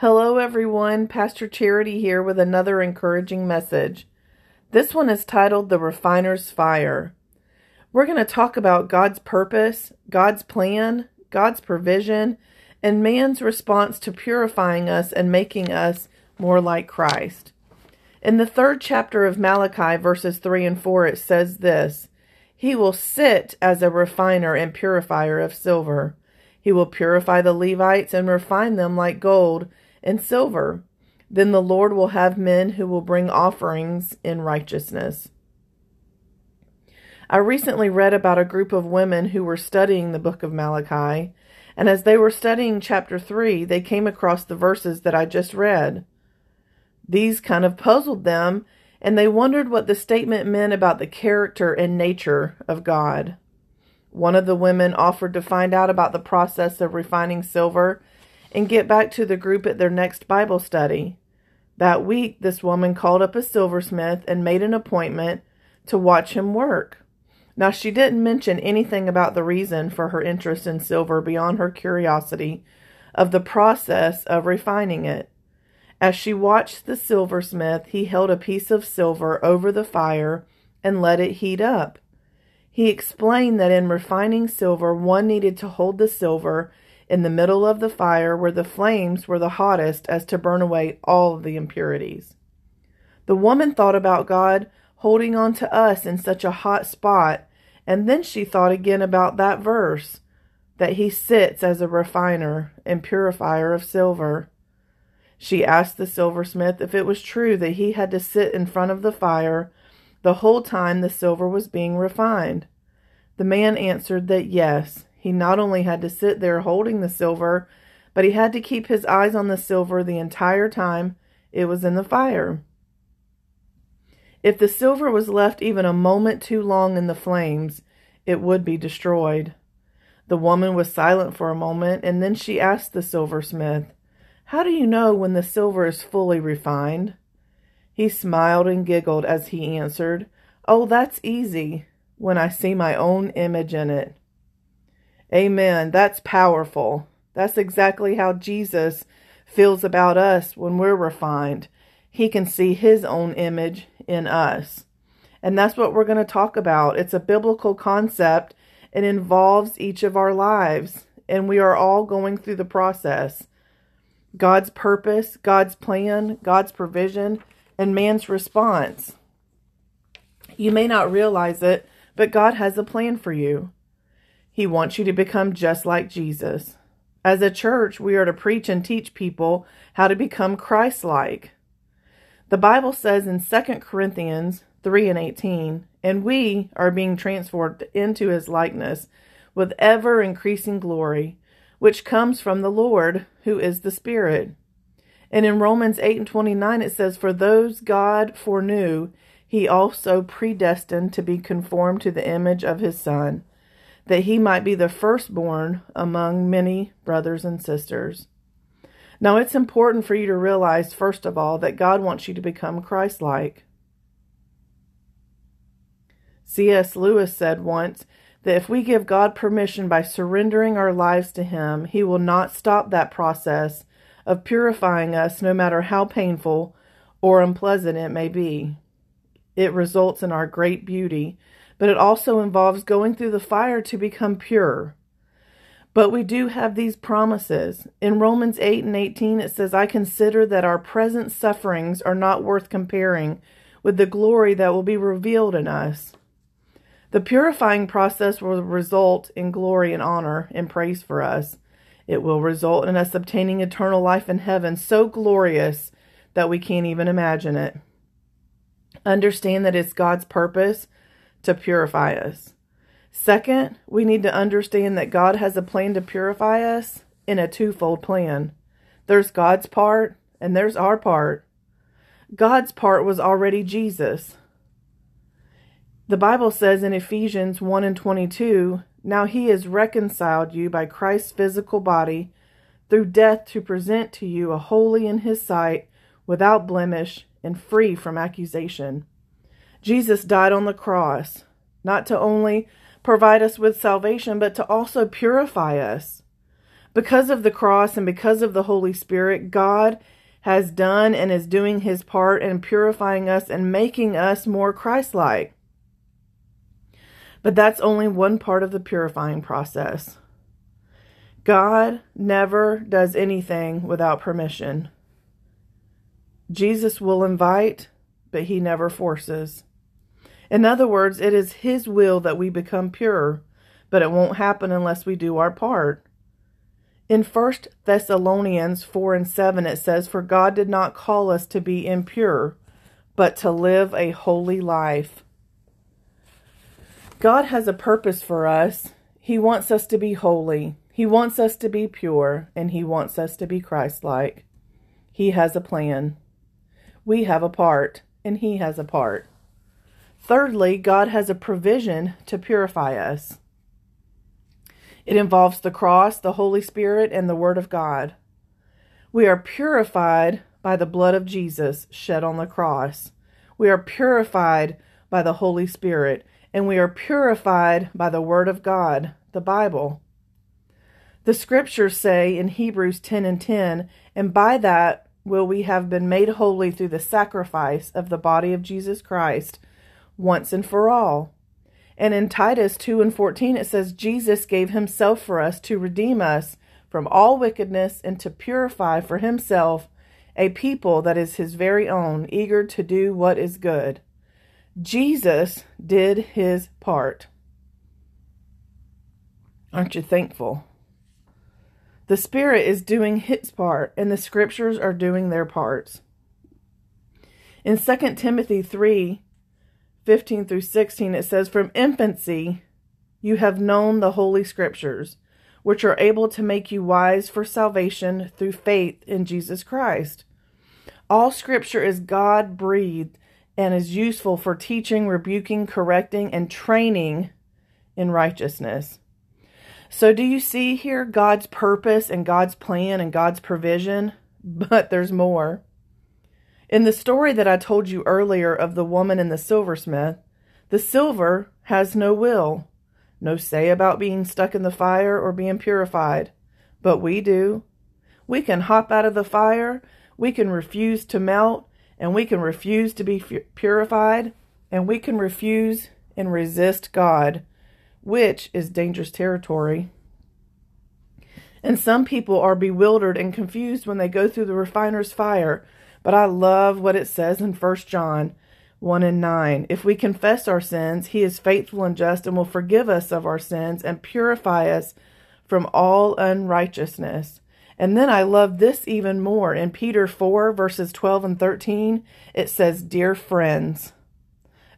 Hello, everyone. Pastor Charity here with another encouraging message. This one is titled The Refiner's Fire. We're going to talk about God's purpose, God's plan, God's provision, and man's response to purifying us and making us more like Christ. In the third chapter of Malachi, verses 3 and 4, it says this He will sit as a refiner and purifier of silver. He will purify the Levites and refine them like gold and silver. Then the Lord will have men who will bring offerings in righteousness. I recently read about a group of women who were studying the book of Malachi, and as they were studying chapter 3, they came across the verses that I just read. These kind of puzzled them, and they wondered what the statement meant about the character and nature of God. One of the women offered to find out about the process of refining silver and get back to the group at their next Bible study. That week, this woman called up a silversmith and made an appointment to watch him work. Now, she didn't mention anything about the reason for her interest in silver beyond her curiosity of the process of refining it. As she watched the silversmith, he held a piece of silver over the fire and let it heat up. He explained that in refining silver, one needed to hold the silver in the middle of the fire where the flames were the hottest as to burn away all the impurities. The woman thought about God holding on to us in such a hot spot, and then she thought again about that verse that he sits as a refiner and purifier of silver. She asked the silversmith if it was true that he had to sit in front of the fire the whole time the silver was being refined. The man answered that yes, he not only had to sit there holding the silver, but he had to keep his eyes on the silver the entire time it was in the fire. If the silver was left even a moment too long in the flames, it would be destroyed. The woman was silent for a moment, and then she asked the silversmith, How do you know when the silver is fully refined? He smiled and giggled as he answered, Oh, that's easy, when I see my own image in it. Amen. That's powerful. That's exactly how Jesus feels about us when we're refined. He can see his own image in us. And that's what we're going to talk about. It's a biblical concept. It involves each of our lives, and we are all going through the process. God's purpose, God's plan, God's provision, and man's response. You may not realize it, but God has a plan for you. He wants you to become just like Jesus. As a church, we are to preach and teach people how to become Christ like. The Bible says in 2 Corinthians 3 and 18, and we are being transformed into his likeness with ever increasing glory, which comes from the Lord, who is the Spirit. And in Romans 8 and 29, it says, For those God foreknew, he also predestined to be conformed to the image of his Son that he might be the firstborn among many brothers and sisters. Now, it's important for you to realize, first of all, that God wants you to become Christ like. C.S. Lewis said once that if we give God permission by surrendering our lives to Him, He will not stop that process of purifying us, no matter how painful or unpleasant it may be. It results in our great beauty but it also involves going through the fire to become pure. But we do have these promises. In Romans 8 and 18, it says, I consider that our present sufferings are not worth comparing with the glory that will be revealed in us. The purifying process will result in glory and honor and praise for us. It will result in us obtaining eternal life in heaven so glorious that we can't even imagine it. Understand that it's God's purpose to purify us. Second, we need to understand that God has a plan to purify us in a twofold plan. There's God's part and there's our part. God's part was already Jesus. The Bible says in Ephesians 1 and 22, Now he has reconciled you by Christ's physical body through death to present to you a holy in his sight, without blemish, and free from accusation. Jesus died on the cross, not to only provide us with salvation, but to also purify us. Because of the cross and because of the Holy Spirit, God has done and is doing his part in purifying us and making us more Christ like. But that's only one part of the purifying process. God never does anything without permission. Jesus will invite, but he never forces. In other words, it is his will that we become pure, but it won't happen unless we do our part. In 1 Thessalonians 4 and 7, it says, For God did not call us to be impure, but to live a holy life. God has a purpose for us. He wants us to be holy. He wants us to be pure, and He wants us to be Christ like. He has a plan. We have a part, and He has a part. Thirdly, God has a provision to purify us. It involves the cross, the Holy Spirit, and the Word of God. We are purified by the blood of Jesus shed on the cross. We are purified by the Holy Spirit, and we are purified by the Word of God, the Bible. The scriptures say in Hebrews 10 and 10, and by that will we have been made holy through the sacrifice of the body of Jesus Christ once and for all. And in Titus 2 and 14, it says, Jesus gave himself for us to redeem us from all wickedness and to purify for himself a people that is his very own, eager to do what is good. Jesus did his part. Aren't you thankful? The Spirit is doing his part, and the Scriptures are doing their parts. In 2 Timothy 3 15 through 16, it says, From infancy you have known the Holy Scriptures, which are able to make you wise for salvation through faith in Jesus Christ. All Scripture is God breathed and is useful for teaching, rebuking, correcting, and training in righteousness. So, do you see here God's purpose and God's plan and God's provision? But there's more. In the story that I told you earlier of the woman and the silversmith, the silver has no will, no say about being stuck in the fire or being purified. But we do. We can hop out of the fire, we can refuse to melt, and we can refuse to be purified, and we can refuse and resist God, which is dangerous territory. And some people are bewildered and confused when they go through the refiner's fire but I love what it says in 1 John 1 and 9. If we confess our sins, he is faithful and just and will forgive us of our sins and purify us from all unrighteousness. And then I love this even more. In Peter 4, verses 12 and 13, it says, Dear friends,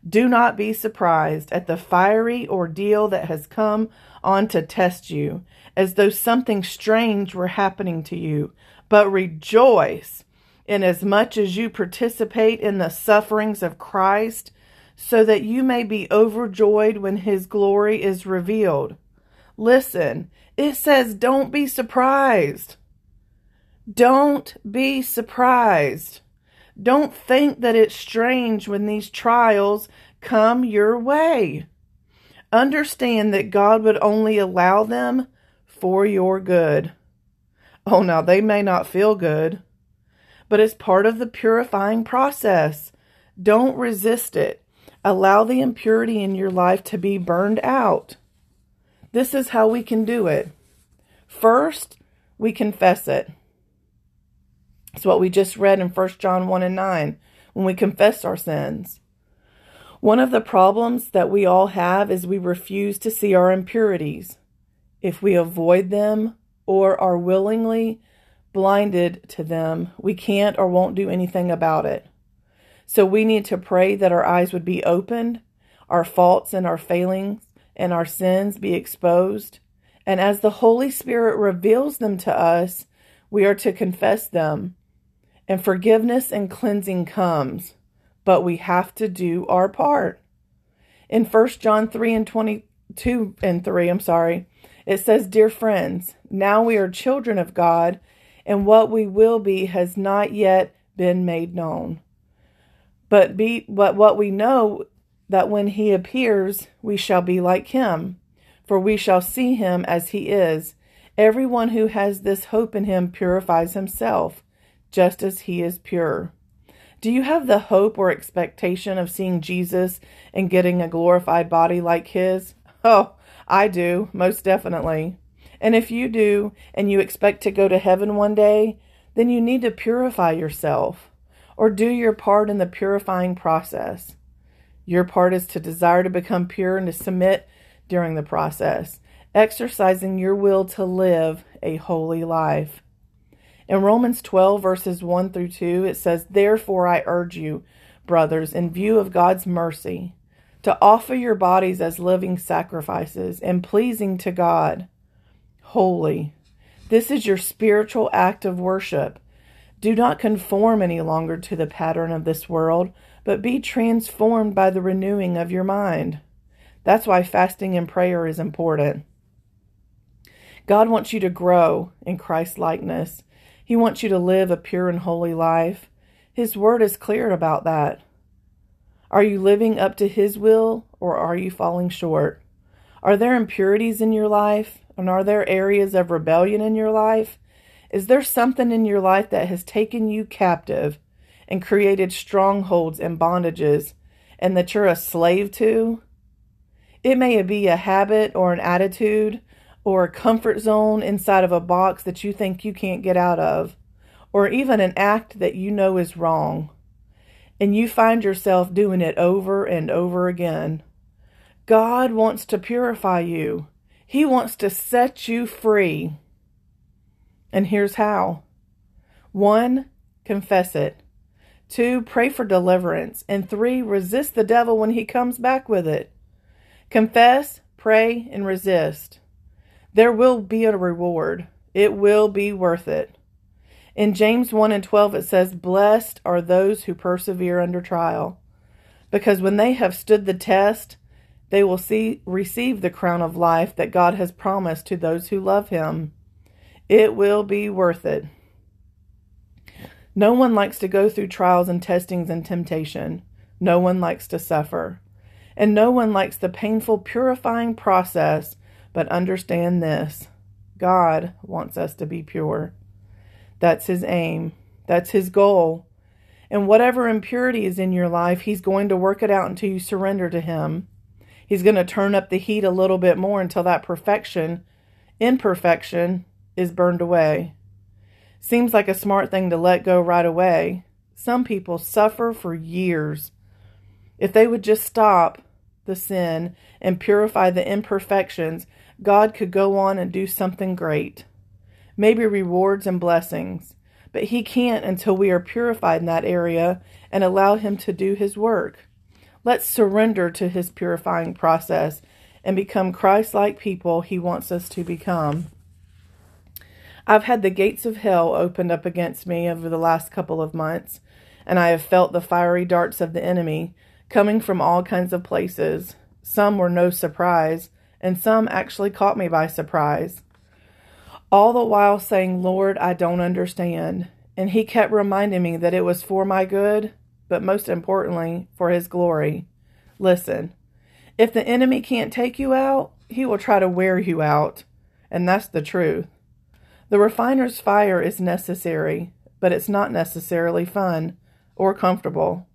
do not be surprised at the fiery ordeal that has come on to test you, as though something strange were happening to you, but rejoice inasmuch as you participate in the sufferings of Christ, so that you may be overjoyed when his glory is revealed. Listen, it says, don't be surprised. Don't be surprised. Don't think that it's strange when these trials come your way. Understand that God would only allow them for your good. Oh, now they may not feel good but it's part of the purifying process. Don't resist it. Allow the impurity in your life to be burned out. This is how we can do it. First, we confess it. It's what we just read in 1 John 1 and 9 when we confess our sins. One of the problems that we all have is we refuse to see our impurities. If we avoid them or are willingly blinded to them. We can't or won't do anything about it. So we need to pray that our eyes would be opened, our faults and our failings and our sins be exposed. And as the Holy Spirit reveals them to us, we are to confess them. And forgiveness and cleansing comes, but we have to do our part. In 1 John 3 and 22 and 3, I'm sorry, it says, Dear friends, now we are children of God and what we will be has not yet been made known. But be but what we know that when he appears we shall be like him, for we shall see him as he is. Everyone who has this hope in him purifies himself, just as he is pure. Do you have the hope or expectation of seeing Jesus and getting a glorified body like his? Oh, I do, most definitely. And if you do, and you expect to go to heaven one day, then you need to purify yourself or do your part in the purifying process. Your part is to desire to become pure and to submit during the process exercising your will to live a holy life. In Romans 12, verses 1 through 2, it says, Therefore I urge you, brothers, in view of God's mercy, to offer your bodies as living sacrifices and pleasing to God, holy. This is your spiritual act of worship. Do not conform any longer to the pattern of this world, but be transformed by the renewing of your mind. That's why fasting and prayer is important. God wants you to grow in Christ likeness. He wants you to live a pure and holy life. His word is clear about that. Are you living up to His will or are you falling short? Are there impurities in your life? And are there areas of rebellion in your life? Is there something in your life that has taken you captive and created strongholds and bondages and that you're a slave to? It may be a habit or an attitude or a comfort zone inside of a box that you think you can't get out of, or even an act that you know is wrong, and you find yourself doing it over and over again. God wants to purify you. He wants to set you free. And here's how. One, confess it. Two, pray for deliverance. And three, resist the devil when he comes back with it. Confess, pray, and resist. There will be a reward. It will be worth it. In James 1 and 12, it says, Blessed are those who persevere under trial, because when they have stood the test, they will see, receive the crown of life that God has promised to those who love Him. It will be worth it. No one likes to go through trials and testings and temptation. No one likes to suffer. And no one likes the painful purifying process but understand this God wants us to be pure. That's His aim, that's His goal. And whatever impurity is in your life, He's going to work it out until you surrender to Him. He's going to turn up the heat a little bit more until that perfection, imperfection, is burned away. Seems like a smart thing to let go right away. Some people suffer for years. If they would just stop the sin and purify the imperfections, God could go on and do something great. Maybe rewards and blessings. But He can't until we are purified in that area and allow Him to do His work. Let's surrender to His purifying process and become Christ like people He wants us to become. I've had the gates of hell opened up against me over the last couple of months, and I have felt the fiery darts of the enemy coming from all kinds of places. Some were no surprise, and some actually caught me by surprise. All the while saying, Lord, I don't understand. And he kept reminding me that it was for my good, but most importantly, for his glory. Listen, if the enemy can't take you out, he will try to wear you out. And that's the truth. The refiner's fire is necessary, but it's not necessarily fun or comfortable.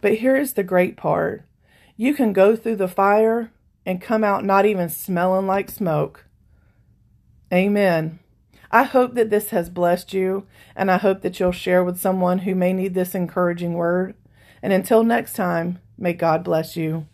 But here is the great part you can go through the fire and come out not even smelling like smoke. Amen. I hope that this has blessed you, and I hope that you'll share with someone who may need this encouraging word. And until next time, may God bless you.